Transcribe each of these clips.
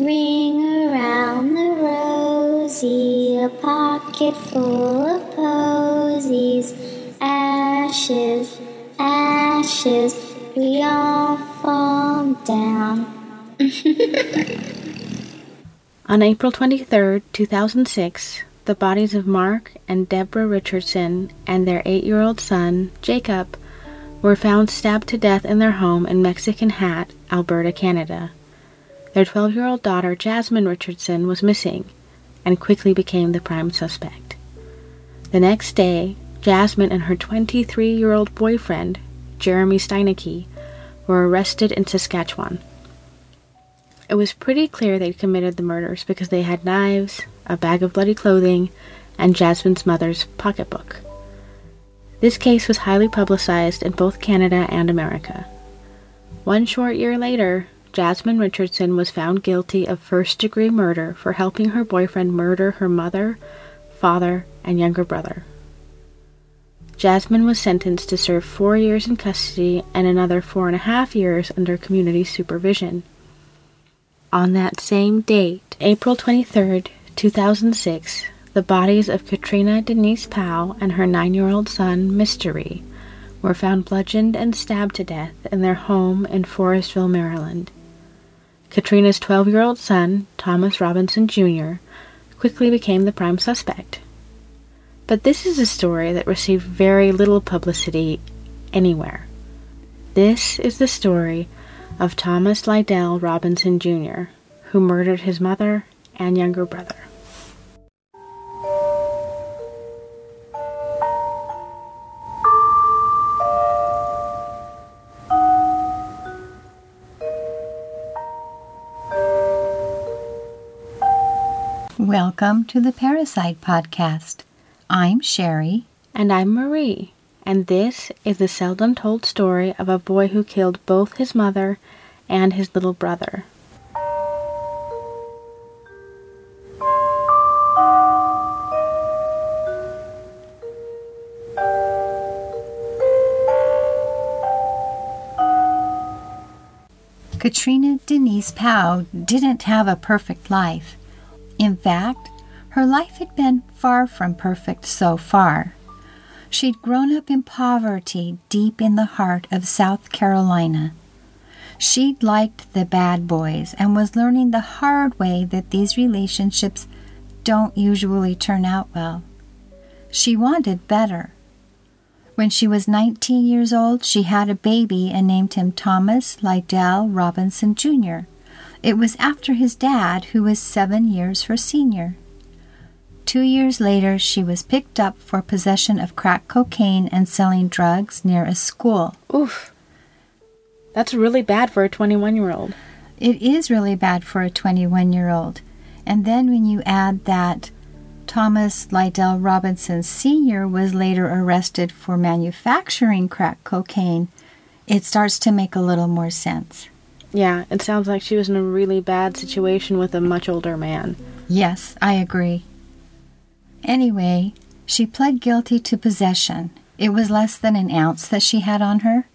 Ring around the rosy, a pocket full of posies. Ashes, ashes, we all fall down. On April 23, 2006, the bodies of Mark and Deborah Richardson and their eight year old son, Jacob, were found stabbed to death in their home in Medicine Hat, Alberta, Canada. Their 12 year old daughter, Jasmine Richardson, was missing and quickly became the prime suspect. The next day, Jasmine and her 23 year old boyfriend, Jeremy Steinke, were arrested in Saskatchewan. It was pretty clear they'd committed the murders because they had knives, a bag of bloody clothing, and Jasmine's mother's pocketbook. This case was highly publicized in both Canada and America. One short year later, Jasmine Richardson was found guilty of first degree murder for helping her boyfriend murder her mother, father, and younger brother. Jasmine was sentenced to serve four years in custody and another four and a half years under community supervision. On that same date, April 23, 2006, the bodies of Katrina Denise Powell and her nine year old son, Mystery, were found bludgeoned and stabbed to death in their home in Forestville, Maryland. Katrina's 12 year old son, Thomas Robinson Jr., quickly became the prime suspect. But this is a story that received very little publicity anywhere. This is the story of Thomas Lydell Robinson Jr., who murdered his mother and younger brother. Welcome to the Parricide Podcast. I'm Sherry. And I'm Marie, and this is the seldom told story of a boy who killed both his mother and his little brother. Katrina Denise Powell didn't have a perfect life. In fact, her life had been far from perfect so far. She'd grown up in poverty deep in the heart of South Carolina. She'd liked the bad boys and was learning the hard way that these relationships don't usually turn out well. She wanted better. When she was 19 years old, she had a baby and named him Thomas Lydell Robinson Jr. It was after his dad, who was seven years her senior. Two years later, she was picked up for possession of crack cocaine and selling drugs near a school. Oof. That's really bad for a 21 year old. It is really bad for a 21 year old. And then when you add that Thomas Lydell Robinson Sr. was later arrested for manufacturing crack cocaine, it starts to make a little more sense. Yeah, it sounds like she was in a really bad situation with a much older man. Yes, I agree. Anyway, she pled guilty to possession. It was less than an ounce that she had on her,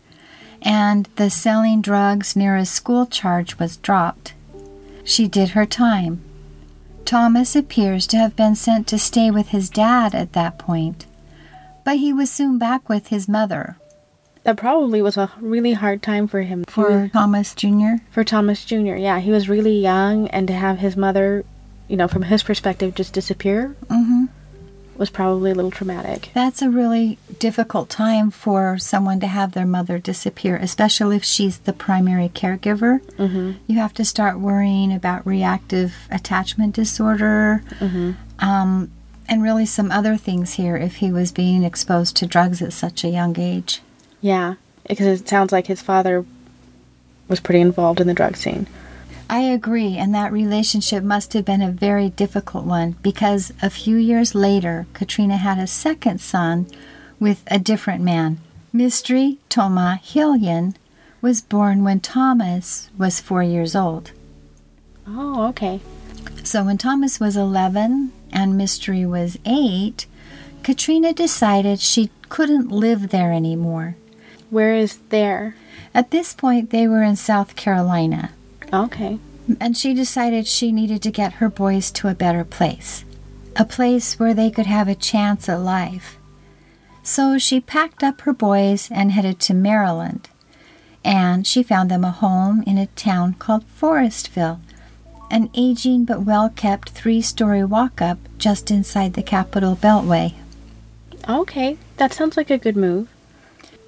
and the selling drugs near a school charge was dropped. She did her time. Thomas appears to have been sent to stay with his dad at that point, but he was soon back with his mother. That probably was a really hard time for him. For Thomas Jr.? For Thomas Jr., yeah. He was really young, and to have his mother, you know, from his perspective, just disappear Mm-hmm. was probably a little traumatic. That's a really difficult time for someone to have their mother disappear, especially if she's the primary caregiver. Mm-hmm. You have to start worrying about reactive attachment disorder Mm-hmm. um, and really some other things here if he was being exposed to drugs at such a young age. Yeah, because it sounds like his father was pretty involved in the drug scene. I agree, and that relationship must have been a very difficult one because a few years later, Katrina had a second son with a different man. Mystery Toma Hillian was born when Thomas was four years old. Oh, okay. So when Thomas was 11 and Mystery was 8, Katrina decided she couldn't live there anymore. Where is there? At this point, they were in South Carolina. Okay. And she decided she needed to get her boys to a better place, a place where they could have a chance at life. So she packed up her boys and headed to Maryland. And she found them a home in a town called Forestville, an aging but well kept three story walk up just inside the Capitol Beltway. Okay, that sounds like a good move.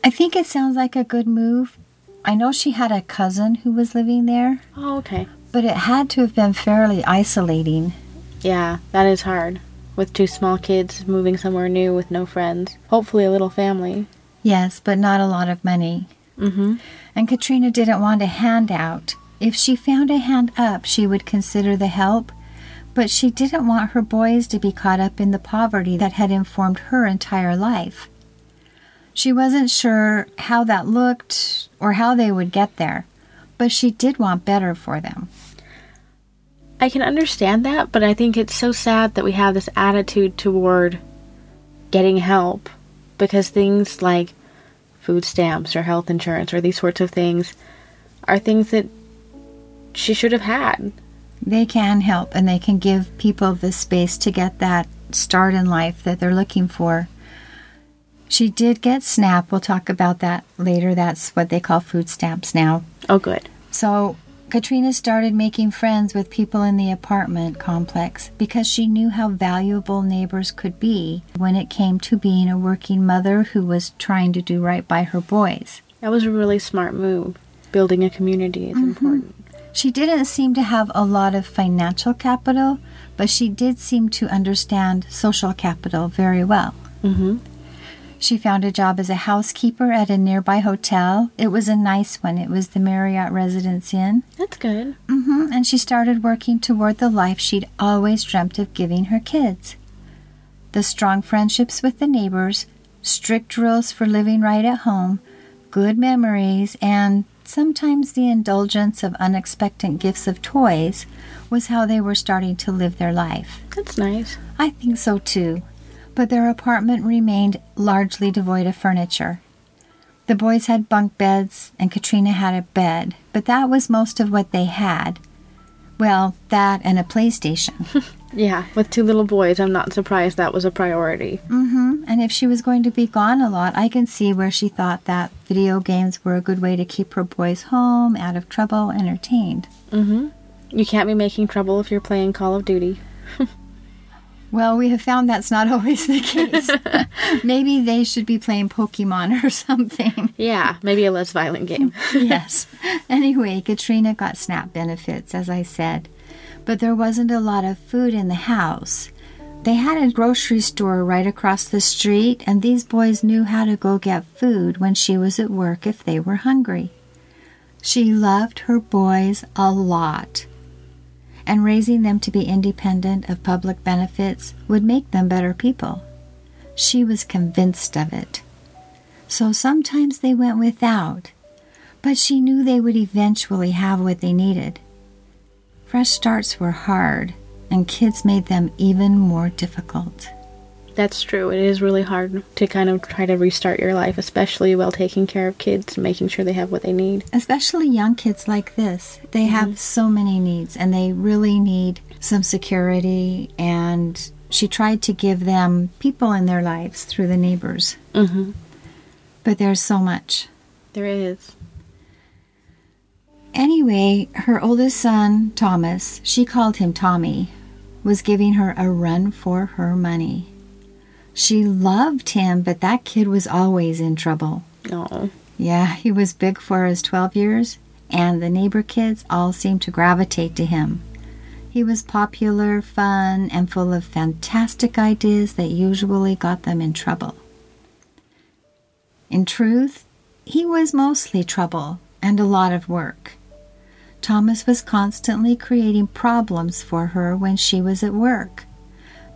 I think it sounds like a good move. I know she had a cousin who was living there, Oh, okay. but it had to have been fairly isolating. Yeah, that is hard. With two small kids moving somewhere new with no friends. Hopefully a little family. Yes, but not a lot of money. Mm-hmm. And Katrina didn't want a handout. If she found a hand up, she would consider the help, but she didn't want her boys to be caught up in the poverty that had informed her entire life. She wasn't sure how that looked or how they would get there, but she did want better for them. I can understand that, but I think it's so sad that we have this attitude toward getting help because things like food stamps or health insurance or these sorts of things are things that she should have had. They can help and they can give people the space to get that start in life that they're looking for. She did get SNAP. We'll talk about that later. That's what they call food stamps now. Oh, good. So Katrina started making friends with people in the apartment complex because she knew how valuable neighbors could be when it came to being a working mother who was trying to do right by her boys. That was a really smart move. Building a community is important. She didn't seem to have a lot of financial capital, but she did seem to understand social capital very well. Mm-hmm. She found a job as a housekeeper at a nearby hotel. It was a nice one. It was the Marriott Residence Inn. That's good. Mm-hmm. And she started working toward the life she'd always dreamt of giving her kids. The strong friendships with the neighbors, strict rules for living right at home, good memories, and sometimes the indulgence of unexpected gifts of toys was how they were starting to live their life. That's nice. I think so too. But their apartment remained largely devoid of furniture. The boys had bunk beds, and Katrina had a bed, but that was most of what they had. Well, that and a PlayStation. Yeah, with two little boys, I'm not surprised that was a priority. Mm hmm. And if she was going to be gone a lot, I can see where she thought that video games were a good way to keep her boys home, out of trouble, entertained. Mm-hmm. You can't be making trouble if you're playing Call of Duty. Well, we have found that's not always the case. Maybe they should be playing Pokemon or something. Yeah, maybe a less violent game. yes. Anyway, Katrina got SNAP benefits, as I said, but there wasn't a lot of food in the house. They had a grocery store right across the street, and these boys knew how to go get food when she was at work if they were hungry. She loved her boys a lot, and raising them to be independent of public benefits would make them better people. She was convinced of it. So sometimes they went without, but she knew they would eventually have what they needed. Fresh starts were hard, and kids made them even more difficult. That's true. It is really hard to kind of try to restart your life, especially while taking care of kids and making sure they have what they need. Especially young kids like this. They have so many needs, and they really need some security. And she tried to give them people in their lives through the neighbors. Mm-hmm. But there's so much. There is. Anyway, her oldest son, Thomas, she called him Tommy, was giving her a run for her money. She loved him, but that kid was always in trouble. No. Yeah, he was big for his 12 years, and the neighbor kids all seemed to gravitate to him. He was popular, fun, and full of fantastic ideas that usually got them in trouble. In truth, he was mostly trouble and a lot of work. Thomas was constantly creating problems for her when she was at work.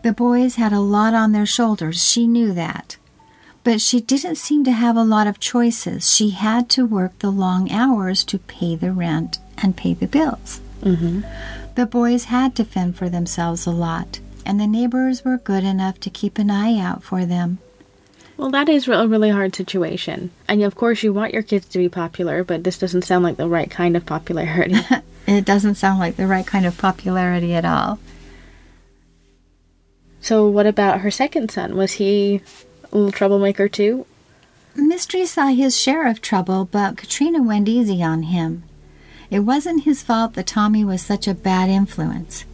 The boys had a lot on their shoulders, she knew that. But she didn't seem to have a lot of choices. She had to work the long hours to pay the rent and pay the bills. Mm-hmm. The boys had to fend for themselves a lot, and the neighbors were good enough to keep an eye out for them. Well, that is a really hard situation. And of course, you want your kids to be popular, but this doesn't sound like the right kind of popularity. It doesn't sound like the right kind of popularity at all. So, what about her second son? Was he a little troublemaker too? Mystery saw his share of trouble, but Katrina went easy on him. It wasn't his fault that Tommy was such a bad influence.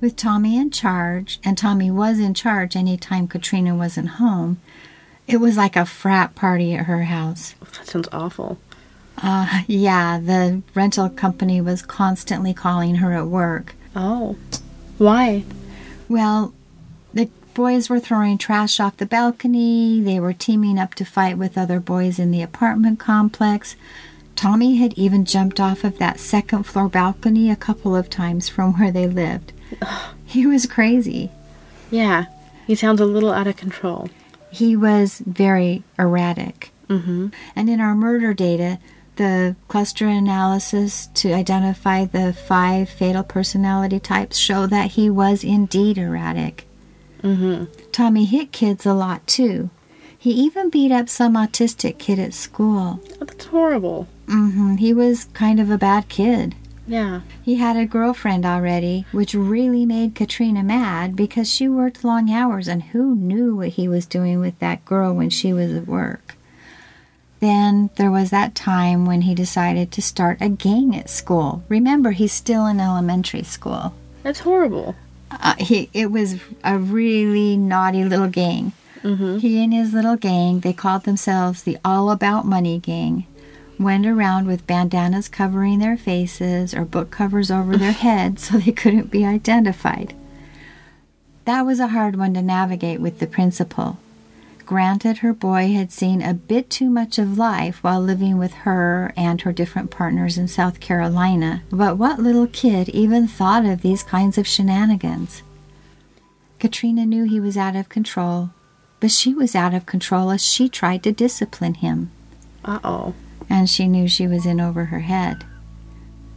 With Tommy in charge, and Tommy was in charge any time Katrina wasn't home, it was like a frat party at her house. That sounds awful. Uh, yeah, the rental company was constantly calling her at work. Oh. Why? Well, boys were throwing trash off the balcony, they were teaming up to fight with other boys in the apartment complex. Tommy had even jumped off of that second floor balcony a couple of times from where they lived. He was crazy. Yeah, he sounds a little out of control. He was very erratic. Mm-hmm. And in our murder data, the cluster analysis to identify the five fatal personality types show that he was indeed erratic. Mm-hmm. Tommy hit kids a lot too. He even beat up some autistic kid at school. Oh, that's horrible. Mm-hmm. He was kind of a bad kid. Yeah. He had a girlfriend already, which really made Katrina mad because she worked long hours and who knew what he was doing with that girl when she was at work. Then there was that time when he decided to start a gang at school. Remember, he's still in elementary school. That's horrible. Uh, he, it was a really naughty little gang. Mm-hmm. He and his little gang, they called themselves the All About Money Gang, went around with bandanas covering their faces or book covers over their heads so they couldn't be identified. That was a hard one to navigate with the principal. Granted, her boy had seen a bit too much of life while living with her and her different partners in South Carolina, but what little kid even thought of these kinds of shenanigans? Katrina knew he was out of control, but she was out of control as she tried to discipline him, Uh oh. and she knew she was in over her head.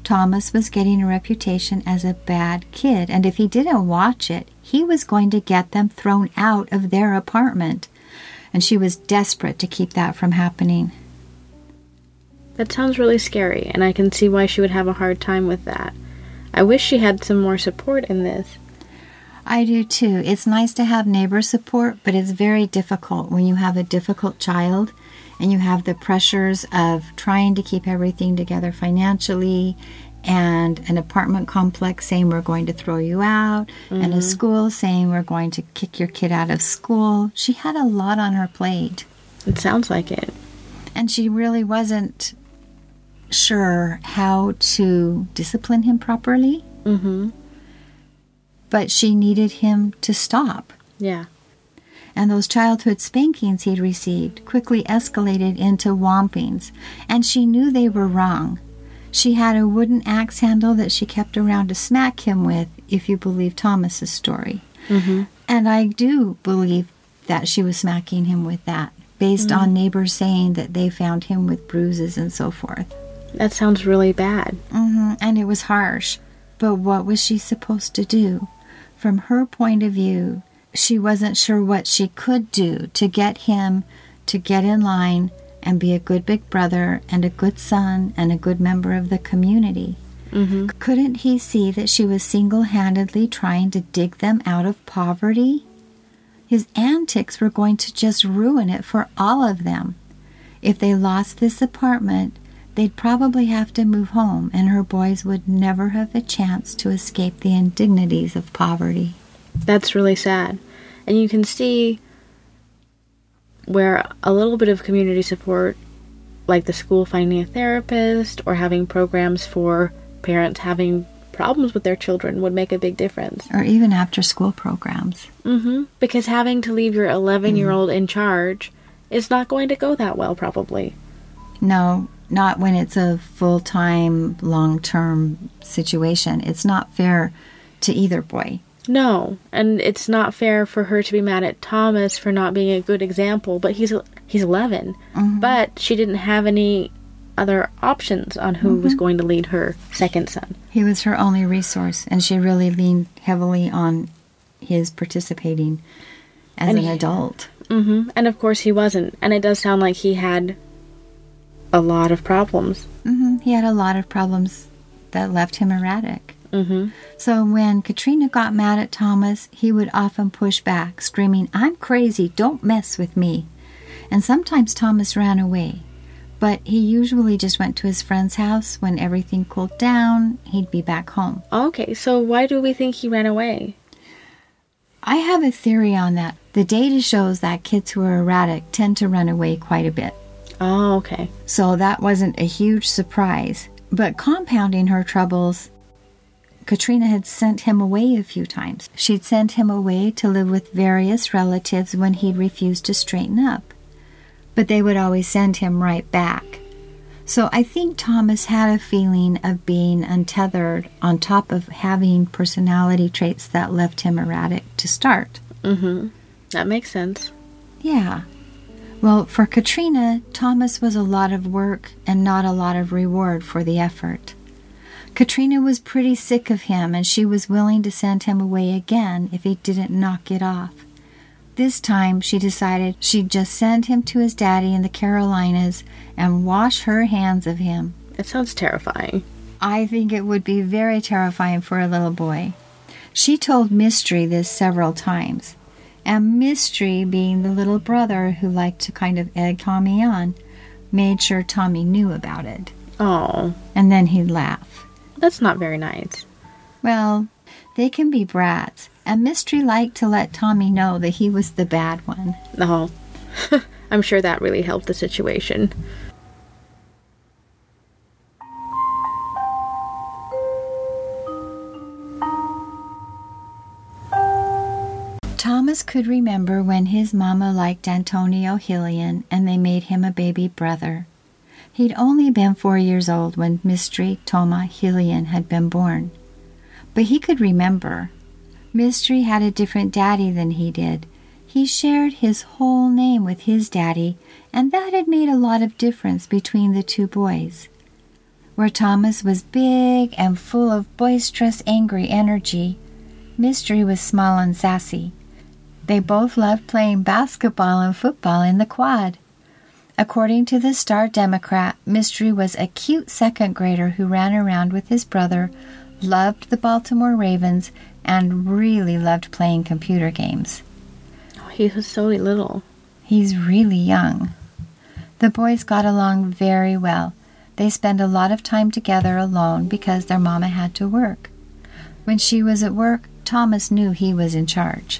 Thomas was getting a reputation as a bad kid, and if he didn't watch it, he was going to get them thrown out of their apartment. And she was desperate to keep that from happening. That sounds really scary, and I can see why she would have a hard time with that. I wish she had some more support in this. I do too. It's nice to have neighbor support, but it's very difficult when you have a difficult child and you have the pressures of trying to keep everything together financially and an apartment complex saying we're going to throw you out and a school saying we're going to kick your kid out of school. She had a lot on her plate It sounds like it. and she really wasn't sure how to discipline him properly, Mm-hmm. but she needed him to stop. Yeah. and those childhood spankings he'd received quickly escalated into whompings, and she knew they were wrong. She had a wooden axe handle that she kept around to smack him with, if you believe Thomas's story. Mm-hmm. And I do believe that she was smacking him with that, based on neighbors saying that they found him with bruises and so forth. That sounds really bad. hmm And it was harsh. But what was she supposed to do? From her point of view, she wasn't sure what she could do to get him to get in line and be a good big brother and a good son and a good member of the community. Mm-hmm. Couldn't he see that she was single handedly trying to dig them out of poverty? His antics were going to just ruin it for all of them. If they lost this apartment, they'd probably have to move home, and her boys would never have a chance to escape the indignities of poverty. That's really sad. And you can see where a little bit of community support, like the school finding a therapist or having programs for parents having problems with their children, would make a big difference. Or even after school programs. Mm-hmm. Because having to leave your 11 year old in charge is not going to go that well, probably. No, not when it's a full time, long term situation. It's not fair to either boy. No, and it's not fair for her to be mad at Thomas for not being a good example, but he's he's 11. But she didn't have any other options on who was going to lead her second son. He was her only resource, and she really leaned heavily on his participating as And an he- adult. Mm-hmm. And of course he wasn't. And it does sound like he had a lot of problems. hmm He had a lot of problems that left him erratic. Mm-hmm. So when Katrina got mad at Thomas, he would often push back, screaming, I'm crazy, don't mess with me. And sometimes Thomas ran away. But he usually just went to his friend's house. When everything cooled down, he'd be back home. Okay, so why do we think he ran away? I have a theory on that. The data shows that kids who are erratic tend to run away quite a bit. Oh, okay. So that wasn't a huge surprise. But compounding her troubles, Katrina had sent him away a few times. She'd sent him away to live with various relatives when he'd refused to straighten up. But they would always send him right back. So I think Thomas had a feeling of being untethered on top of having personality traits that left him erratic to start. Mm-hmm. That makes sense. Yeah. Well, for Katrina, Thomas was a lot of work and not a lot of reward for the effort. Katrina was pretty sick of him and she was willing to send him away again if he didn't knock it off. This time she decided she'd just send him to his daddy in the Carolinas and wash her hands of him. It sounds terrifying. I think it would be very terrifying for a little boy. She told Mystery this several times, and Mystery, being the little brother who liked to kind of egg Tommy on, made sure Tommy knew about it. Oh, And then he'd laugh. That's not very nice. Well, they can be brats, and Mystery liked to let Tommy know that he was the bad one. No. Oh, I'm sure that really helped the situation. Thomas could remember when his mama liked Antonio Hillian and they made him a baby brother. He'd only been four years old when Mystery Toma Hillian had been born. But he could remember. Mystery had a different daddy than he did. He shared his whole name with his daddy, and that had made a lot of difference between the two boys. Where Thomas was big and full of boisterous, angry energy, Mystery was small and sassy. They both loved playing basketball and football in the quad. According to the Star Democrat, Mystery was a cute second grader who ran around with his brother, loved the Baltimore Ravens, and really loved playing computer games. Oh, he was so little. He's really young. The boys got along very well. They spent a lot of time together alone because their mama had to work. When she was at work, Thomas knew he was in charge.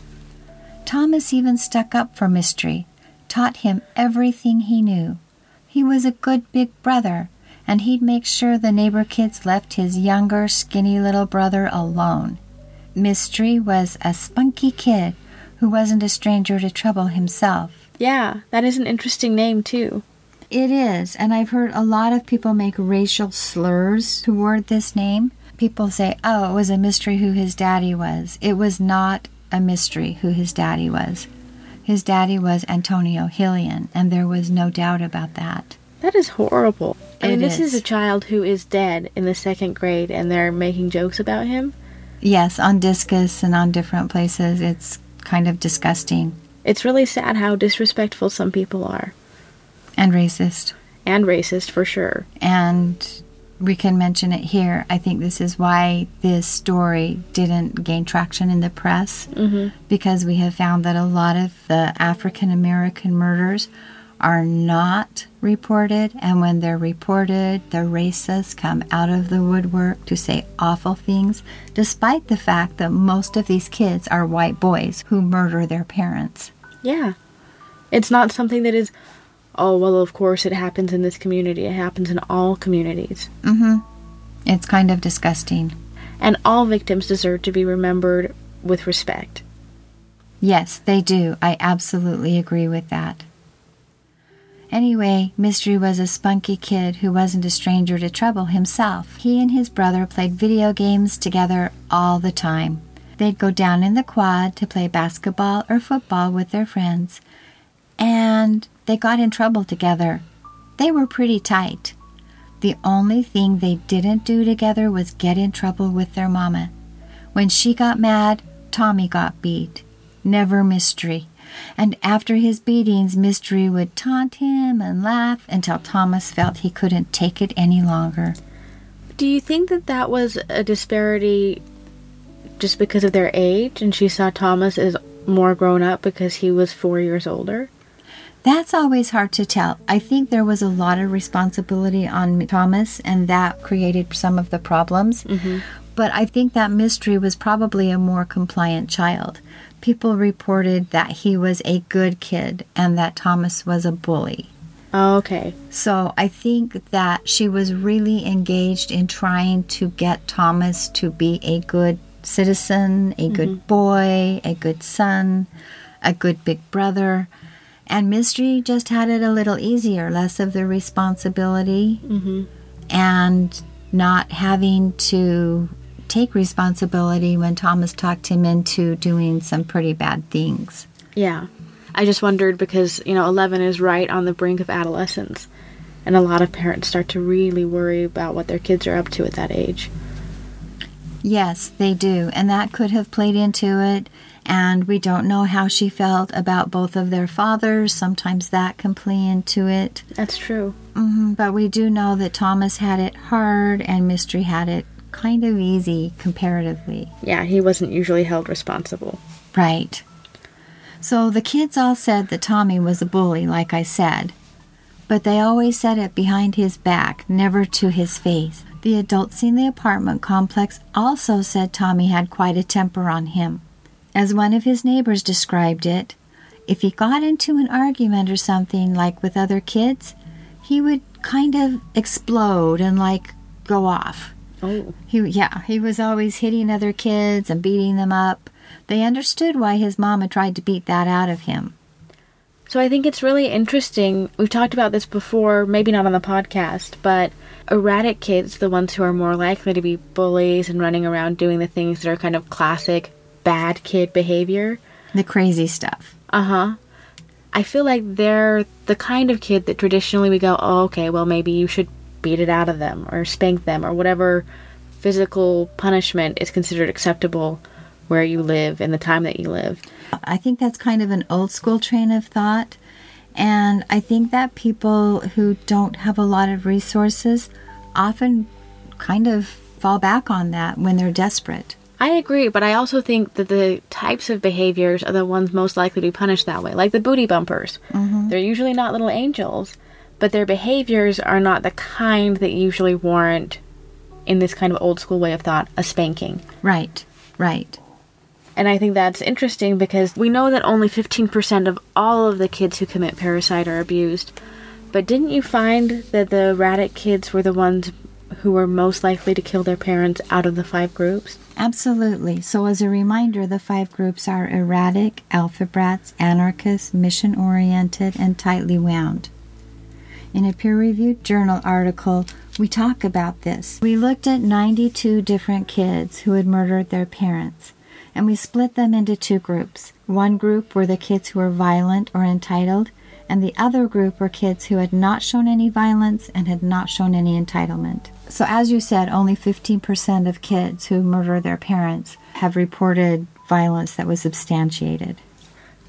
Thomas even stuck up for Mystery, taught him everything he knew. He was a good big brother, and he'd make sure the neighbor kids left his younger, skinny little brother alone. Mystery was a spunky kid who wasn't a stranger to trouble himself. Yeah, that is an interesting name, too. It is, and I've heard a lot of people make racial slurs toward this name. People say, oh, it was a mystery who his daddy was. It was not a mystery who his daddy was. His daddy was Antonio Hillian, and there was no doubt about that. That is horrible. I mean, this is is. a child who is dead in the second grade, and they're making jokes about him. Yes, on Disqus and on different places, it's kind of disgusting It's really sad how disrespectful some people are, and racist. and racist for sure. and we can mention it here. I think this is why this story didn't gain traction in the press Mm-hmm. because we have found that a lot of the African American murders are not reported, and when they're reported, the racists come out of the woodwork to say awful things, despite the fact that most of these kids are white boys who murder their parents. Yeah. It's not something that is, oh, well, of course it happens in this community. It happens in all communities. Mm-hmm. It's kind of disgusting. And all victims deserve to be remembered with respect. Yes, they do. I absolutely agree with that. Anyway, Mystery was a spunky kid who wasn't a stranger to trouble himself. He and his brother played video games together all the time. They'd go down in the quad to play basketball or football with their friends, and they got in trouble together. They were pretty tight. The only thing they didn't do together was get in trouble with their mama. When she got mad, Tommy got beat. Never mystery. And after his beatings, Mystery would taunt him and laugh until Thomas felt he couldn't take it any longer. Do you think that that was a disparity just because of their age and she saw Thomas as more grown up because he was four years older? That's always hard to tell. I think there was a lot of responsibility on Thomas, and that created some of the problems. Mm-hmm. But I think that mystery was probably a more compliant child. People reported that he was a good kid and that Thomas was a bully. Oh, okay. So I think that she was really engaged in trying to get Thomas to be a good citizen, a good mm-hmm. boy, a good son, a good big brother. And Mystery just had it a little easier, less of the responsibility mm-hmm. and not having to take responsibility when Thomas talked him into doing some pretty bad things. Yeah. I just wondered because, you know, 11 is right on the brink of adolescence. And a lot of parents start to really worry about what their kids are up to at that age. Yes, they do. And that could have played into it. And we don't know how she felt about both of their fathers. Sometimes that can play into it. That's true. Mm-hmm. But we do know that Thomas had it hard and Mystery had it kind of easy comparatively. Yeah, he wasn't usually held responsible. Right. So the kids all said that Tommy was a bully, like I said. But they always said it behind his back, never to his face. The adults in the apartment complex also said Tommy had quite a temper on him. As one of his neighbors described it, if he got into an argument or something like with other kids, he would kind of explode and like go off. Oh. He yeah, he was always hitting other kids and beating them up. They understood why his mama tried to beat that out of him. So I think it's really interesting. We've talked about this before, maybe not on the podcast, but erratic kids, the ones who are more likely to be bullies and running around doing the things that are kind of classic bad kid behavior. The crazy stuff. Uh huh. I feel like they're the kind of kid that traditionally we go, oh, okay, well, maybe you should beat it out of them or spank them or whatever physical punishment is considered acceptable where you live and the time that you live. I think that's kind of an old school train of thought. And I think that people who don't have a lot of resources often kind of fall back on that when they're desperate. I agree, but I also think that the types of behaviors are the ones most likely to be punished that way, like the booty bumpers. Mm-hmm. They're usually not little angels, but their behaviors are not the kind that usually warrant, in this kind of old school way of thought, a spanking. Right, right. And I think that's interesting because we know that only 15% of all of the kids who commit parricide are abused. But didn't you find that the erratic kids were the ones who were most likely to kill their parents out of the five groups? Absolutely. So, as a reminder, the five groups are erratic, alpha brats, anarchists, mission oriented, and tightly wound. In a peer reviewed journal article, we talk about this. We looked at 92 different kids who had murdered their parents, and we split them into two groups. One group were the kids who were violent or entitled, and the other group were kids who had not shown any violence and had not shown any entitlement. So, as you said, only 15% of kids who murder their parents have reported violence that was substantiated.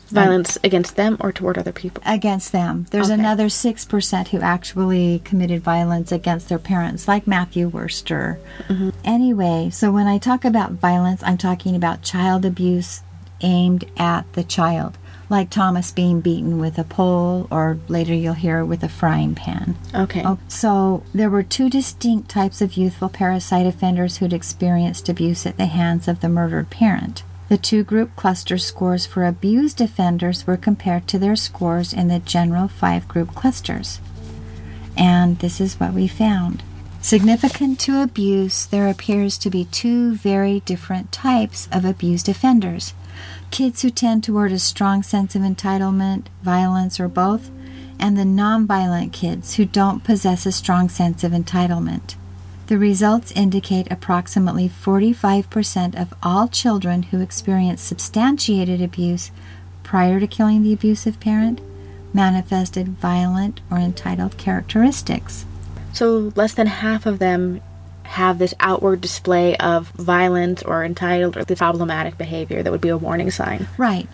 Violence um, against them or toward other people? Against them. There's okay. another 6% who actually committed violence against their parents, like Matthew Worcester. Mm-hmm. Anyway, so when I talk about violence, I'm talking about child abuse aimed at the child like Thomas being beaten with a pole, or later you'll hear with a frying pan. Okay. Oh, so there were two distinct types of youthful parricide offenders who'd experienced abuse at the hands of the murdered parent. The two group cluster scores for abused offenders were compared to their scores in the general five group clusters. And this is what we found. Significant to abuse, there appears to be two very different types of abused offenders kids who tend toward a strong sense of entitlement, violence, or both, and the nonviolent kids who don't possess a strong sense of entitlement. The results indicate approximately 45% of all children who experience substantiated abuse prior to killing the abusive parent manifested violent or entitled characteristics. So, less than half of them have this outward display of violence or entitled or the problematic behavior that would be a warning sign. Right.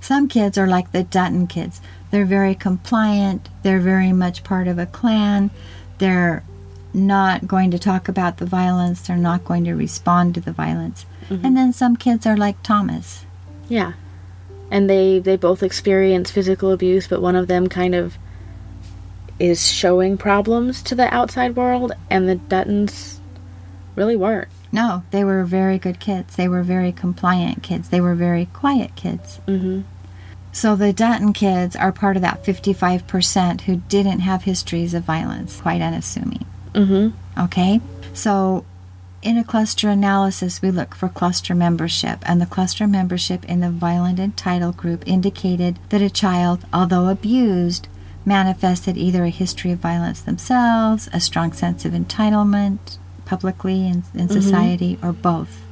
Some kids are like the Dutton kids. They're very compliant, they're very much part of a clan, they're not going to talk about the violence, they're not going to respond to the violence. Mm-hmm. And then some kids are like Thomas. Yeah. And they they both experience physical abuse, but one of them kind of is showing problems to the outside world and the Duttons really weren't. No, they were very good kids. They were very compliant kids. They were very quiet kids. Mhm. So the Dutton kids are part of that 55% who didn't have histories of violence, quite unassuming. Mhm. Okay? So in a cluster analysis, we look for cluster membership, and the cluster membership in the violent entitled group indicated that a child, although abused, manifested either a history of violence themselves, a strong sense of entitlement publicly in, in mm-hmm. society, or both.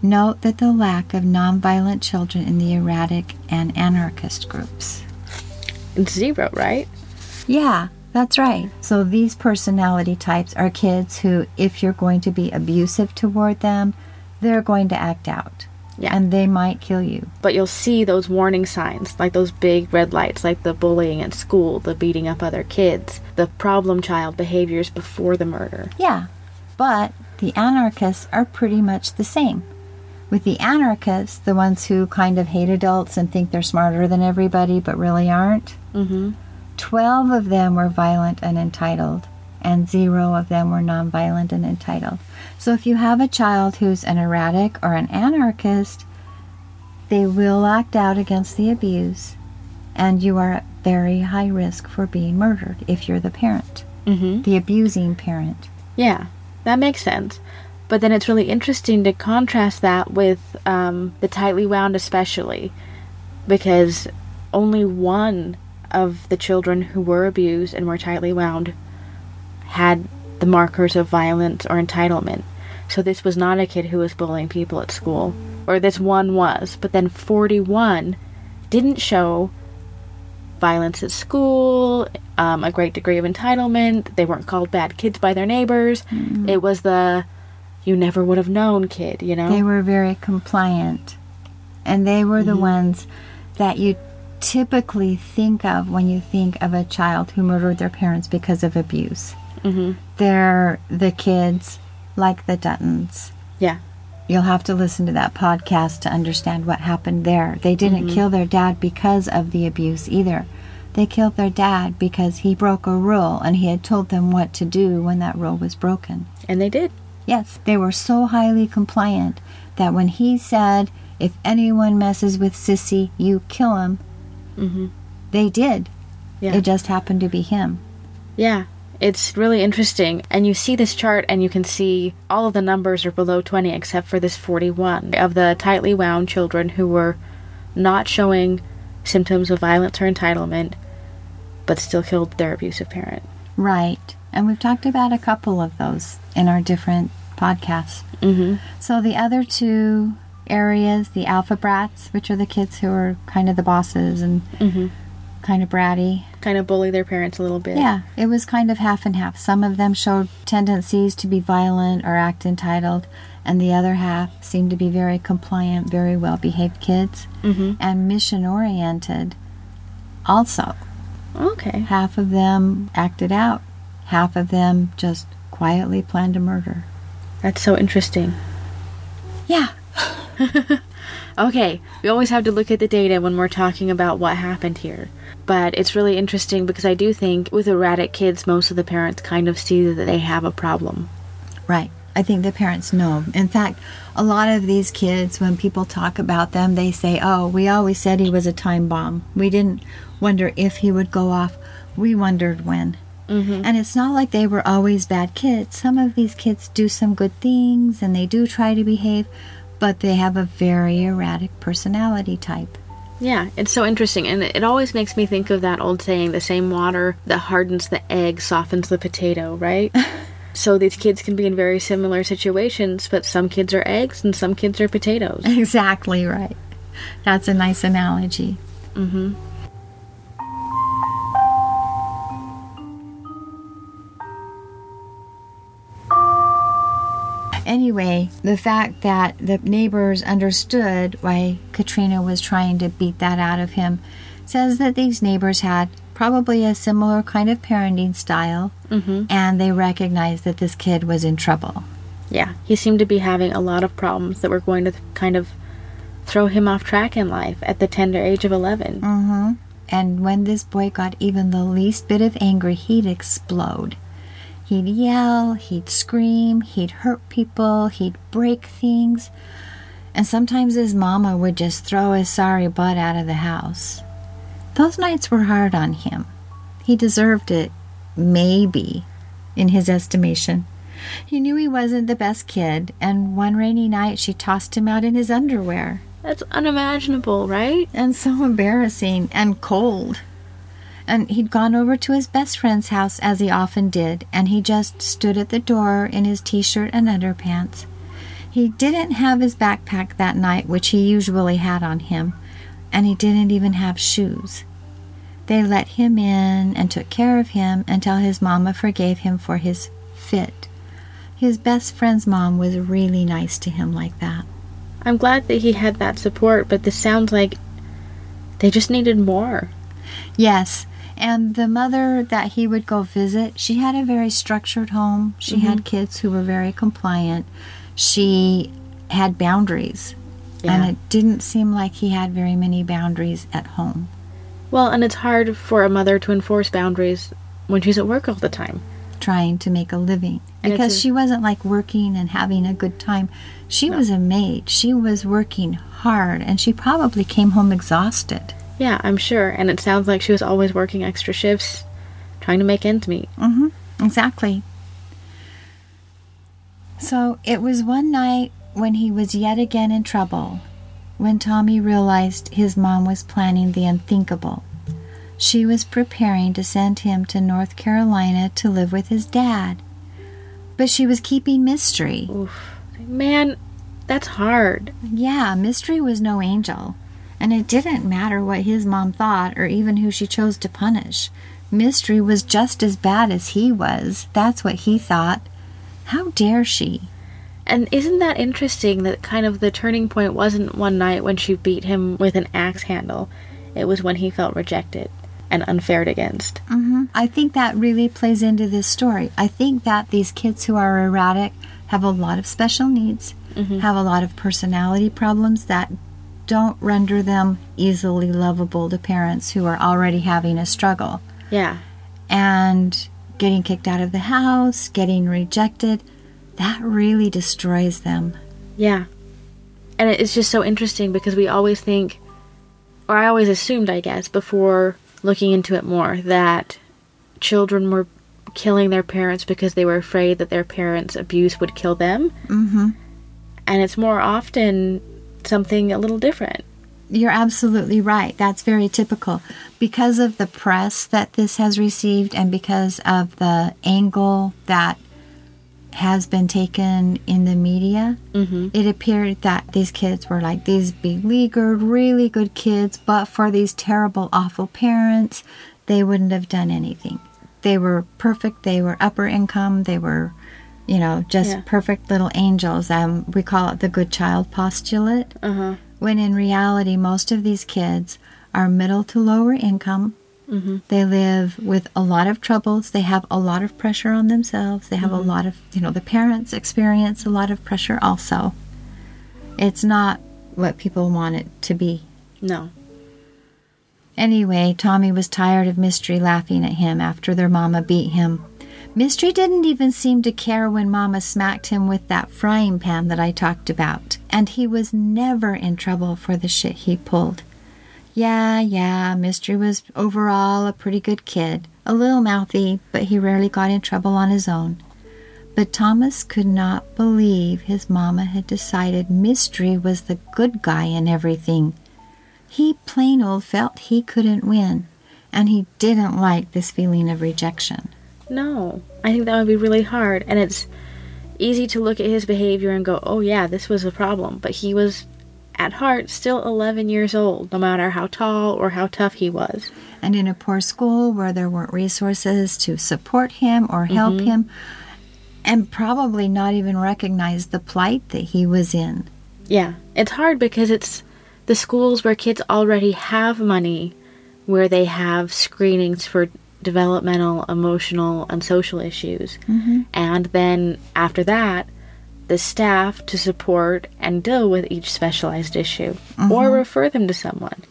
Note that the lack of nonviolent children in the erratic and anarchist groups. It's zero, right? Yeah, that's right. So these personality types are kids who, if you're going to be abusive toward them, they're going to act out. Yeah. And they might kill you. But you'll see those warning signs, like those big red lights, like the bullying at school, the beating up other kids, the problem child behaviors before the murder. Yeah. But the anarchists are pretty much the same. With the anarchists, the ones who kind of hate adults and think they're smarter than everybody but really aren't, Mm-hmm. 12 of them were violent and entitled, and zero of them were nonviolent and entitled. So if you have a child who's an erratic or an anarchist, they will act out against the abuse, and you are at very high risk for being murdered if you're the parent, Mm-hmm. the abusing parent. Yeah, that makes sense. But then it's really interesting to contrast that with um, the tightly wound, especially because only one of the children who were abused and were tightly wound had the markers of violence or entitlement. So this was not a kid who was bullying people at school, or this one was, but then 41 didn't show violence at school, um, a great degree of entitlement. They weren't called bad kids by their neighbors. It was the you never would have known kid, you know? They were very compliant. And they were the ones that you typically think of when you think of a child who murdered their parents because of abuse. Hmm They're the kids like the Duttons. Yeah. You'll have to listen to that podcast to understand what happened there. They didn't kill their dad because of the abuse either. They killed their dad because he broke a rule and he had told them what to do when that rule was broken. And they did. Yes, they were so highly compliant that when he said, if anyone messes with Sissy, you kill him, hmm they did. Yeah. It just happened to be him. Yeah. It's really interesting. And you see this chart and you can see all of the numbers are below 20 except for this 41 of the tightly wound children who were not showing symptoms of violence or entitlement but still killed their abusive parent. Right. And we've talked about a couple of those in our different podcasts. Mm-hmm. So the other two areas, the alpha brats, which are the kids who are kind of the bosses and Mm-hmm. Kind of bratty. Kind of bully their parents a little bit. Yeah, it was kind of half and half. Some of them showed tendencies to be violent or act entitled, and the other half seemed to be very compliant, very well behaved kids, Mm-hmm. and mission oriented also. Okay. Half of them acted out, half of them just quietly planned a murder. That's so interesting. Yeah, Okay, we always have to look at the data when we're talking about what happened here. But it's really interesting because I do think with erratic kids, most of the parents kind of see that they have a problem. Right. I think the parents know. In fact, a lot of these kids, when people talk about them, they say, Oh, we always said he was a time bomb. We didn't wonder if he would go off. We wondered when. Mm-hmm. And it's not like they were always bad kids. Some of these kids do some good things and they do try to behave, but they have a very erratic personality type. Yeah, it's so interesting. And it always makes me think of that old saying the same water that hardens the egg softens the potato, right? so these kids can be in very similar situations, but some kids are eggs and some kids are potatoes. Exactly right. That's a nice analogy. Mm-hmm. Anyway, the fact that the neighbors understood why Katrina was trying to beat that out of him says that these neighbors had probably a similar kind of parenting style Mm-hmm. and they recognized that this kid was in trouble. Yeah, he seemed to be having a lot of problems that were going to kind of throw him off track in life at the tender age of 11. Mm-hmm. And when this boy got even the least bit of angry, he'd explode. He'd yell, he'd scream, he'd hurt people, he'd break things. And sometimes his mama would just throw his sorry butt out of the house. Those nights were hard on him. He deserved it, maybe, in his estimation. He knew he wasn't the best kid, and one rainy night she tossed him out in his underwear That's unimaginable, right? and so embarrassing and cold. And he'd gone over to his best friend's house as he often did, and he just stood at the door in his t shirt and underpants. He didn't have his backpack that night, which he usually had on him, and he didn't even have shoes. They let him in and took care of him until his mama forgave him for his fit. His best friend's mom was really nice to him like that. I'm glad that he had that support, but this sounds like they just needed more. Yes, and the mother that he would go visit, she had a very structured home. She had mm-hmm. kids who were very compliant. She had boundaries. Yeah. And it didn't seem like he had very many boundaries at home. Well, and it's hard for a mother to enforce boundaries when she's at work all the time. trying to make a living And because a- she wasn't like working and having a good time. She was a maid. She was working hard and she probably came home exhausted. Yeah, I'm sure. And it sounds like she was always working extra shifts, trying to make ends meet. Mm Mhm. Exactly. So it was one night when he was yet again in trouble when Tommy realized his mom was planning the unthinkable. She was preparing to send him to North Carolina to live with his dad. But she was keeping mystery. Oof. Man, that's hard. Yeah, Mystery was no angel. And it didn't matter what his mom thought or even who she chose to punish. Mystery was just as bad as he was. That's what he thought. How dare she? And isn't that interesting that kind of the turning point wasn't one night when she beat him with an axe handle? It was when he felt rejected and unfared against. hmm I think that really plays into this story. I think that these kids who are erratic have a lot of special needs, have a lot of personality problems that don't render them easily lovable to parents who are already having a struggle. Yeah. and getting kicked out of the house, getting rejected, that really destroys them. Yeah. And it's just so interesting because we always think, or I always assumed, I guess, before looking into it more, that children were killing their parents because they were afraid that their parents' abuse would kill them. Mm-hmm. And it's more often something a little different. You're absolutely right. That's very typical. Because of the press that this has received and because of the angle that has been taken in the media, Mm-hmm. it appeared that these kids were like these beleaguered, really good kids, but for these terrible, awful parents, they wouldn't have done anything. They were perfect, they were upper income, they were, you know, just Yeah. perfect little angels. Um, we call it the good child postulate Uh huh. when in reality, most of these kids are middle to lower income. Mhm. They live with a lot of troubles. They have a lot of pressure on themselves. They have a lot of, you know, the parents experience a lot of pressure also. It's not what people want it to be. No. Anyway, Tommy was tired of Mystery laughing at him after their mama beat him. Mystery didn't even seem to care when Mama smacked him with that frying pan that I talked about, and he was never in trouble for the shit he pulled. Yeah, yeah, Mystery was overall a pretty good kid, a little mouthy, but he rarely got in trouble on his own. But Thomas could not believe his mama had decided Mystery was the good guy in everything. He plain old felt he couldn't win, and he didn't like this feeling of rejection. No. I think that would be really hard. And it's easy to look at his behavior and go, oh, yeah, this was a problem. But he was, at heart, still 11 years old, no matter how tall or how tough he was. And in a poor school where there weren't resources to support him or help mm-hmm. him, and probably not even recognize the plight that he was in. Yeah, it's hard because it's the schools where kids already have money, where they have screenings for developmental, emotional, and social issues. Mm-hmm. And then after that, the staff to support and deal with each specialized issue or refer them to someone.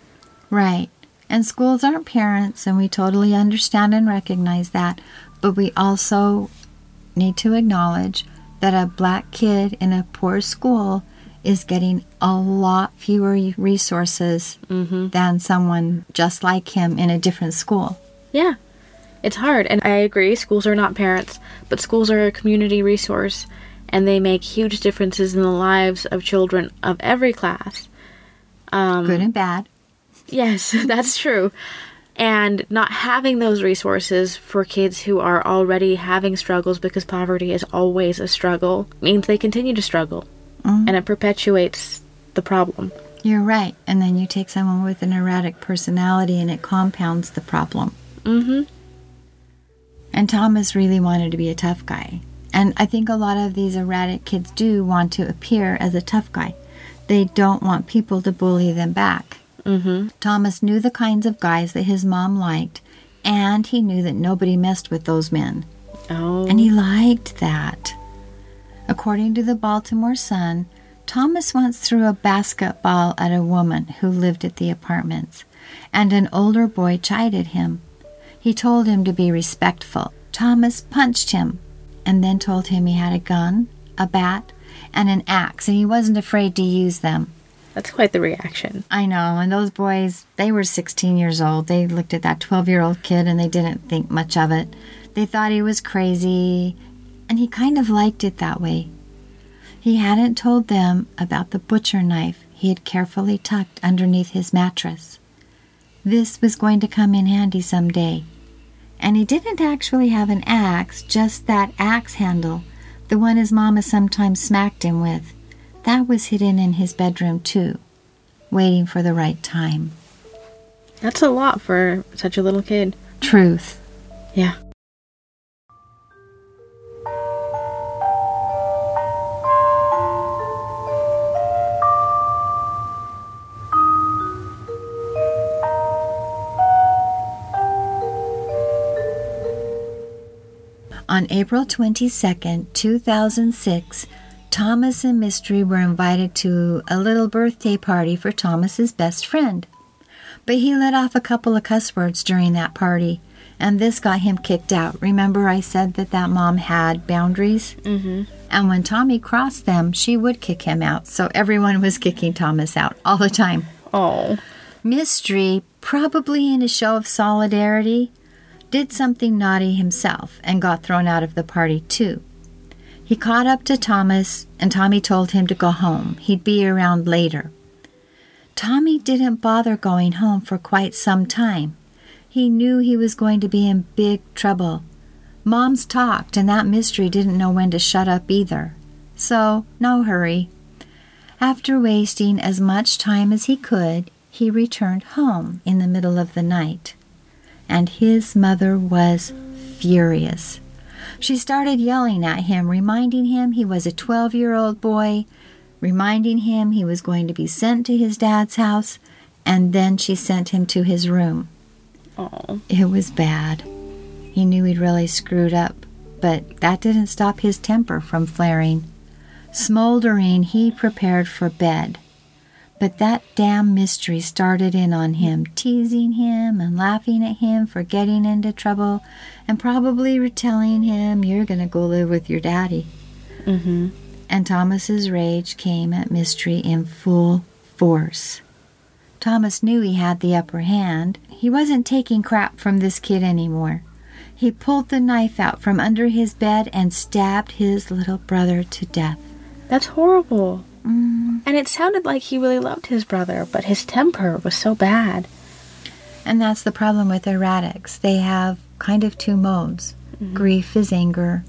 Right. And schools aren't parents, and we totally understand and recognize that. But we also need to acknowledge that a black kid in a poor school is getting a lot fewer resources than someone just like him in a different school. Yeah. It's hard, and I agree, schools are not parents, but schools are a community resource, and they make huge differences in the lives of children of every class. Um, Good and bad. Yes, that's true. And not having those resources for kids who are already having struggles because poverty is always a struggle means they continue to struggle. And it perpetuates the problem. You're right. And then you take someone with an erratic personality and it compounds the problem. Mm-hmm. And Thomas really wanted to be a tough guy. And I think a lot of these erratic kids do want to appear as a tough guy. They don't want people to bully them back. Mm-hmm. Thomas knew the kinds of guys that his mom liked, and he knew that nobody messed with those men. Oh. And he liked that. According to the Baltimore Sun, Thomas once threw a basketball at a woman who lived at the apartments, and an older boy chided him. He told him to be respectful. Thomas punched him and then told him he had a gun, a bat, and an axe, and he wasn't afraid to use them. That's quite the reaction. I know, and those boys, they were 16 years old. They looked at that 12 year old kid and they didn't think much of it. They thought he was crazy, and he kind of liked it that way. He hadn't told them about the butcher knife he had carefully tucked underneath his mattress. This was going to come in handy some day. And he didn't actually have an axe, just that axe handle, the one his mama sometimes smacked him with. That was hidden in his bedroom, too, waiting for the right time. That's a lot for such a little kid. Truth. Yeah. On April 22nd, 2006, Thomas and Mystery were invited to a little birthday party for Thomas's best friend. But he let off a couple of cuss words during that party, and this got him kicked out. Remember, I said that that mom had boundaries? Mm-hmm. And when Tommy crossed them, she would kick him out. So everyone was kicking Thomas out all the time. Oh. Mystery, probably in a show of solidarity, did something naughty himself and got thrown out of the party too. He caught up to Thomas, and Tommy told him to go home. He'd be around later. Tommy didn't bother going home for quite some time. He knew he was going to be in big trouble. Moms talked, and that mystery didn't know when to shut up either. So, no hurry. After wasting as much time as he could, he returned home in the middle of the night. And his mother was furious. She started yelling at him, reminding him he was a 12 year old boy, reminding him he was going to be sent to his dad's house, and then she sent him to his room. Oh. It was bad. He knew he'd really screwed up, but that didn't stop his temper from flaring. Smoldering, he prepared for bed. But that damn mystery started in on him, teasing him and laughing at him for getting into trouble, and probably telling him, You're going to go live with your daddy. Mm-hmm. And Thomas's rage came at Mystery in full force. Thomas knew he had the upper hand. He wasn't taking crap from this kid anymore. He pulled the knife out from under his bed and stabbed his little brother to death. That's horrible. Mm. And it sounded like he really loved his brother, but his temper was so bad. And that's the problem with erratics. They have kind of two modes grief is anger,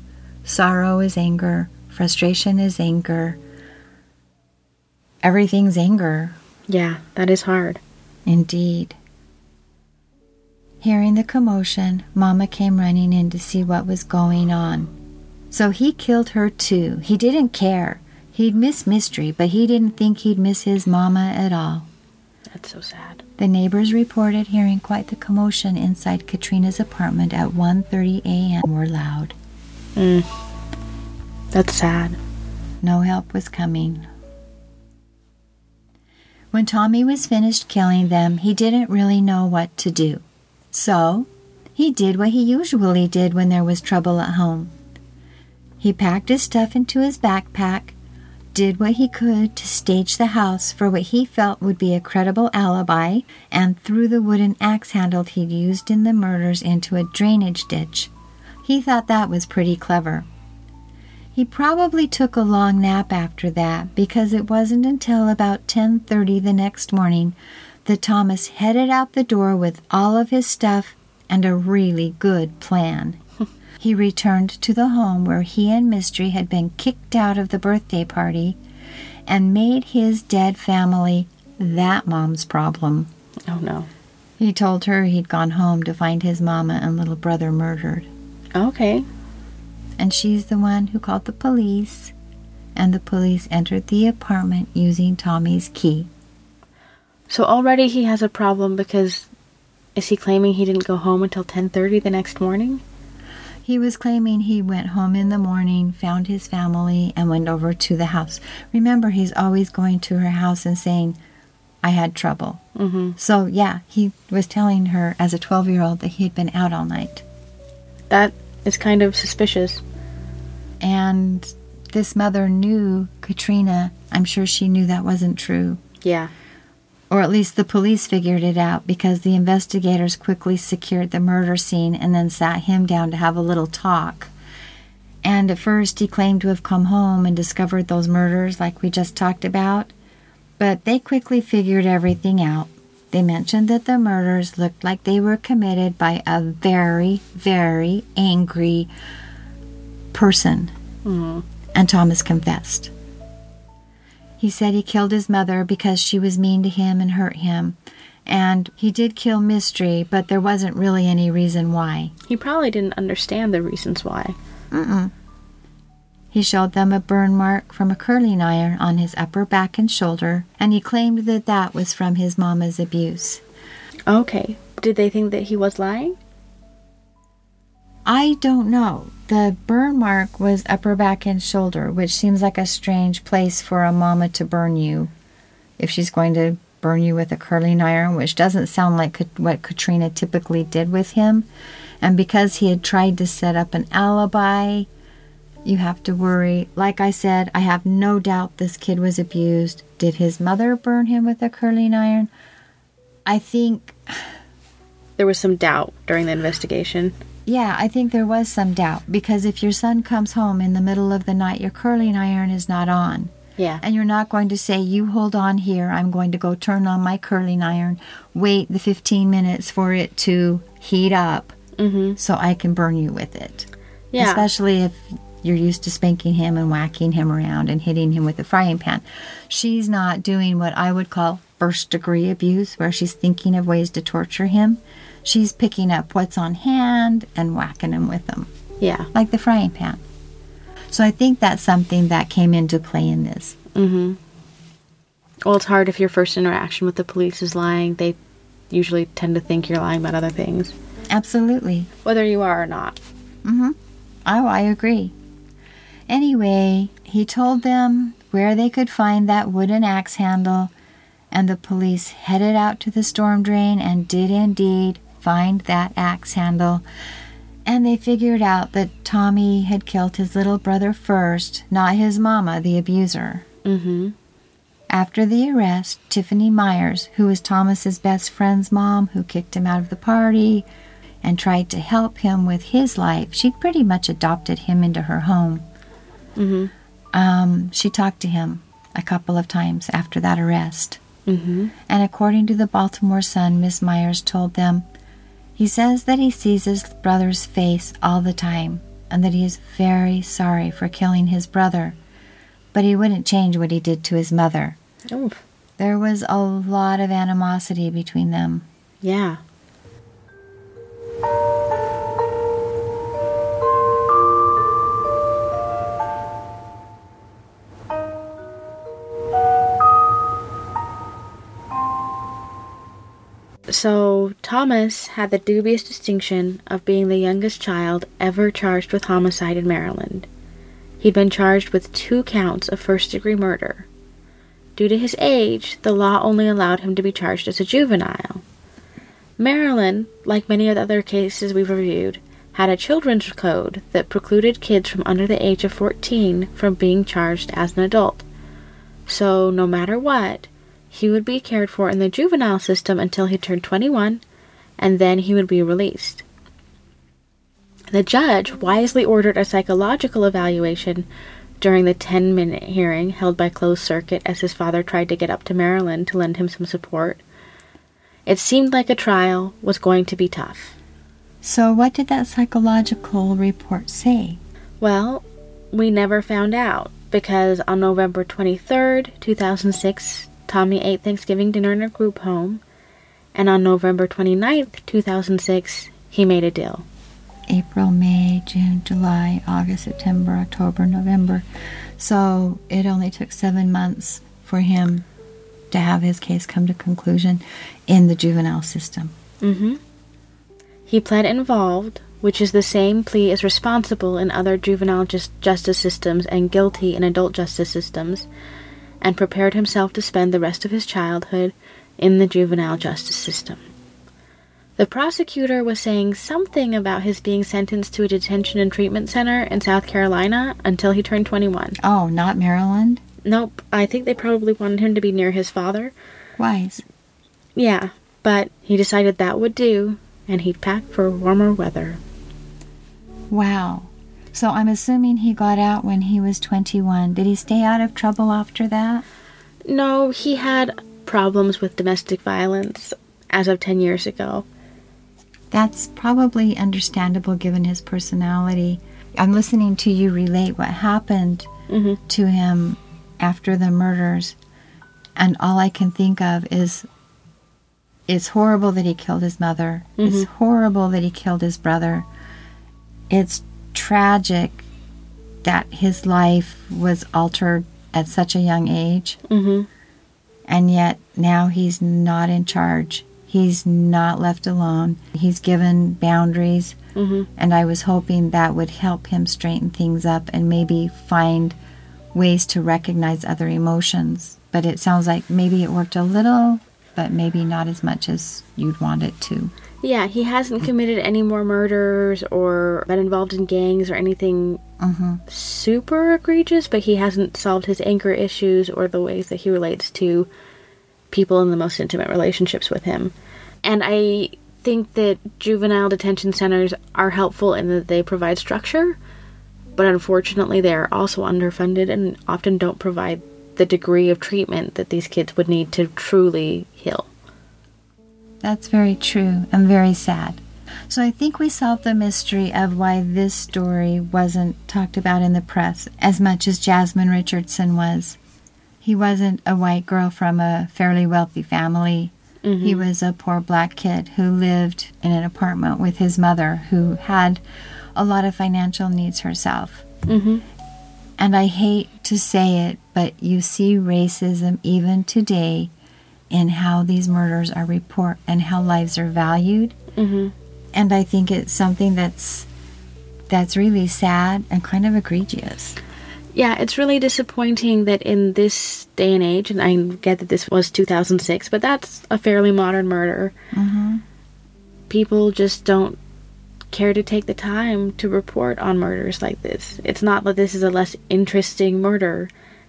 sorrow is anger, frustration is anger. Everything's anger, Yeah, that is hard. indeed. Hearing the commotion, Mama came running in to see what was going on. So he killed her too. He didn't care. He'd miss Mystery, but he didn't think he'd miss his mama at all. That's so sad. The neighbors reported hearing quite the commotion inside Katrina's apartment at 1:30 a.m. were loud. Mm. That's sad. No help was coming. When Tommy was finished killing them, he didn't really know what to do. So, he did what he usually did when there was trouble at home. He packed his stuff into his backpack, did what he could to stage the house for what he felt would be a credible alibi, and threw the wooden axe handle he'd used in the murders into a drainage ditch. He thought that was pretty clever. He probably took a long nap after that because it wasn't until about 10:30 the next morning that Thomas headed out the door with all of his stuff and a really good plan. He returned to the home where he and Mystery had been kicked out of the birthday party and made his dead family that mom's problem. Oh no. He told her he'd gone home to find his mama and little brother murdered. Okay. And she's the one who called the police, and the police entered the apartment using Tommy's key. So already he has a problem because is he claiming he didn't go home until 10:30 the next morning? He was claiming he went home in the morning, found his family, and went over to the house. Remember, he's always going to her house and saying, I had trouble. Mm-hmm. So, yeah, he was telling her as a 12 year old that he had been out all night. That is kind of suspicious. And this mother knew Katrina. I'm sure she knew that wasn't true. Yeah. Or at least the police figured it out because the investigators quickly secured the murder scene and then sat him down to have a little talk. And at first, he claimed to have come home and discovered those murders, like we just talked about. But they quickly figured everything out. They mentioned that the murders looked like they were committed by a very, very angry person. Mm. And Thomas confessed. He said he killed his mother because she was mean to him and hurt him. And he did kill Mystery, but there wasn't really any reason why. He probably didn't understand the reasons why. Mm-mm. He showed them a burn mark from a curling iron on his upper back and shoulder, and he claimed that that was from his mama's abuse. Okay. Did they think that he was lying? I don't know. The burn mark was upper back and shoulder, which seems like a strange place for a mama to burn you if she's going to burn you with a curling iron, which doesn't sound like what Katrina typically did with him. And because he had tried to set up an alibi, you have to worry. Like I said, I have no doubt this kid was abused. Did his mother burn him with a curling iron? I think. There was some doubt during the investigation. Yeah, I think there was some doubt because if your son comes home in the middle of the night, your curling iron is not on. Yeah. And you're not going to say, You hold on here, I'm going to go turn on my curling iron, wait the 15 minutes for it to heat up Mm-hmm. so I can burn you with it. Yeah. Especially if you're used to spanking him and whacking him around and hitting him with a frying pan. She's not doing what I would call first degree abuse, where she's thinking of ways to torture him. She's picking up what's on hand and whacking him with them, Yeah. like the frying pan. So I think that's something that came into play in this. Mm-hmm. Well, it's hard if your first interaction with the police is lying. They usually tend to think you're lying about other things, Absolutely. whether you are or not. Mm-hmm. Oh, I agree. Anyway, he told them where they could find that wooden axe handle, and the police headed out to the storm drain and did indeed find that axe handle. And they figured out that Tommy had killed his little brother first, not his mama, the abuser. Mm-hmm. After the arrest, Tiffany Myers, who was Thomas's best friend's mom, who kicked him out of the party and tried to help him with his life, she pretty much adopted him into her home. Mm-hmm. Um, she talked to him a couple of times after that arrest. Mm-hmm. And according to the Baltimore Sun, Miss Myers told them, he says that he sees his brother's face all the time and that he is very sorry for killing his brother, but he wouldn't change what he did to his mother. Oh, There was a lot of animosity between them. yeah. So, Thomas had the dubious distinction of being the youngest child ever charged with homicide in Maryland. He'd been charged with two counts of first degree murder. Due to his age, the law only allowed him to be charged as a juvenile. Maryland, like many of the other cases we've reviewed, had a children's code that precluded kids from under the age of 14 from being charged as an adult. So, no matter what, he would be cared for in the juvenile system until he turned 21, and then he would be released. The judge wisely ordered a psychological evaluation during the 10 minute hearing held by closed circuit as his father tried to get up to Maryland to lend him some support. It seemed like a trial was going to be tough. So, what did that psychological report say? Well, we never found out because on November 23rd, 2006, Tommy ate Thanksgiving dinner in a group home, and on November 29th, 2006, he made a deal. April, May, June, July, August, September, October, November. So it only took seven months for him to have his case come to conclusion in the juvenile system. Mm-hmm. He pled involved, which is the same plea as responsible in other juvenile just justice systems and guilty in adult justice systems, and prepared himself to spend the rest of his childhood in the juvenile justice system. The prosecutor was saying something about his being sentenced to a detention and treatment center in South Carolina until he turned 21. Oh, not Maryland? Nope, I think they probably wanted him to be near his father. Wise. Yeah, but he decided that would do, and he'd pack for warmer weather. Wow. So I'm assuming he got out when he was 21. Did he stay out of trouble after that? No, he had problems with domestic violence as of 10 years ago. That's probably understandable given his personality. I'm listening to you relate what happened hmm to him after the murders, and all I can think of is it's horrible that he killed his mother. It's horrible that he killed his brother. It's tragic that his life was altered at such a young age, hmm and yet now he's not in charge. He's not left alone. He's given boundaries, hmm and I was hoping that would help him straighten things up and maybe find ways to recognize other emotions. But it sounds like maybe it worked a little, but maybe not as much as you'd want it to. Yeah, he hasn't committed any more murders or been involved in gangs or anything hmm super egregious, but he hasn't solved his anger issues or the ways that he relates to people in the most intimate relationships with him. And I think that juvenile detention centers are helpful in that they provide structure, but unfortunately, they are also underfunded and often don't provide the degree of treatment that these kids would need to truly heal. That's very true and very sad. So I think we solved the mystery of why this story wasn't talked about in the press as much as Jasmine Richardson was. He wasn't a white girl from a fairly wealthy family. He was a poor black kid who lived in an apartment with his mother who had a lot of financial needs herself. Mm-hmm. And I hate to say it, but you see racism even today in how these murders are report and how lives are valued. Mm-hmm. And I think it's something that's that's really sad and kind of egregious. Yeah, it's really disappointing that in this day and age, and I get that this was 2006, but that's a fairly modern murder. Mm-hmm. People just don't care to take the time to report on murders like this. It's not that this is a less interesting murder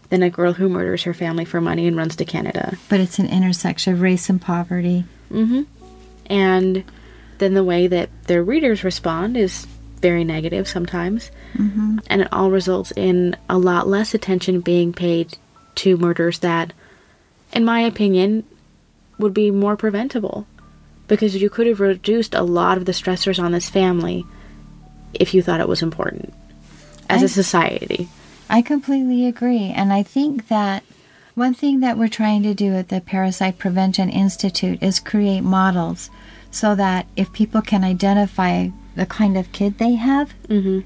than a girl who murders her family for money and runs to Canada. But it's an intersection of race and poverty. Mm-hmm. And then the way that their readers respond is very negative sometimes. Mm-hmm. And it all results in a lot less attention being paid to murders that, in my opinion, would be more preventable. Because you could have reduced a lot of the stressors on this family if you thought it was important as I- a society. I completely agree. And I think that one thing that we're trying to do at the Parricide Prevention Institute is create models so that if people can identify the kind of kid they have, Mm-hmm.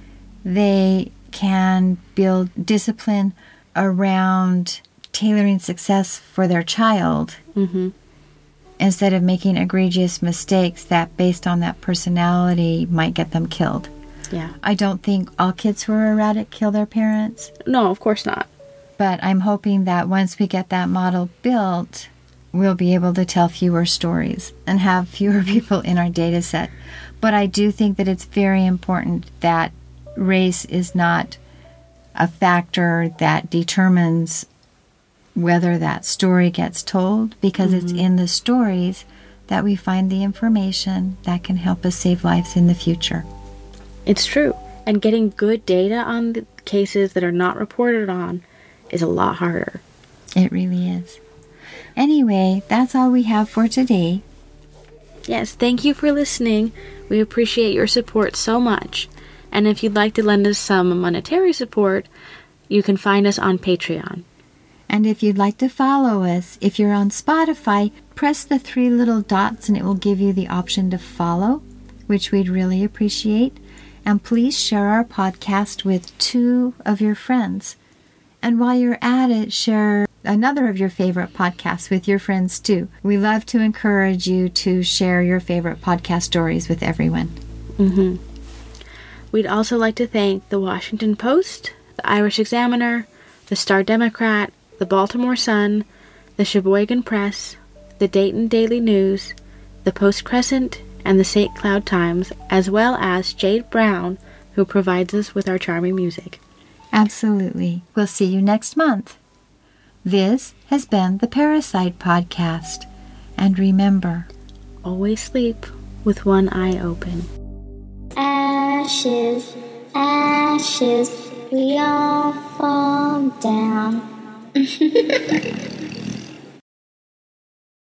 they can build discipline around tailoring success for their child Mm-hmm. instead of making egregious mistakes that, based on that personality, might get them killed. Yeah. I don't think all kids who are erratic kill their parents, No, of course not. but I'm hoping that once we get that model built, we'll be able to tell fewer stories and have fewer people in our data set. But I do think that it's very important that race is not a factor that determines whether that story gets told because it's mm-hmm. in the stories that we find the information that can help us save lives in the future. It's true. And getting good data on the cases that are not reported on is a lot harder. It really is. Anyway, that's all we have for today. Yes, thank you for listening. We appreciate your support so much. And if you'd like to lend us some monetary support, you can find us on Patreon. And if you'd like to follow us, if you're on Spotify, press the three little dots and it will give you the option to follow, which we'd really appreciate. And please share our podcast with two of your friends. And while you're at it, share another of your favorite podcasts with your friends too. We love to encourage you to share your favorite podcast stories with everyone. hmm We'd also like to thank the Washington Post, the Irish Examiner, the Star Democrat, the Baltimore Sun, the Sheboygan Press, the Dayton Daily News, the Post Crescent, and the St. Cloud Times, as well as Jade Brown, who provides us with our charming music. Absolutely. We'll see you next month. This has been the Parricide Podcast. And remember, Always sleep with one eye open. Ashes, ashes, we all fall down.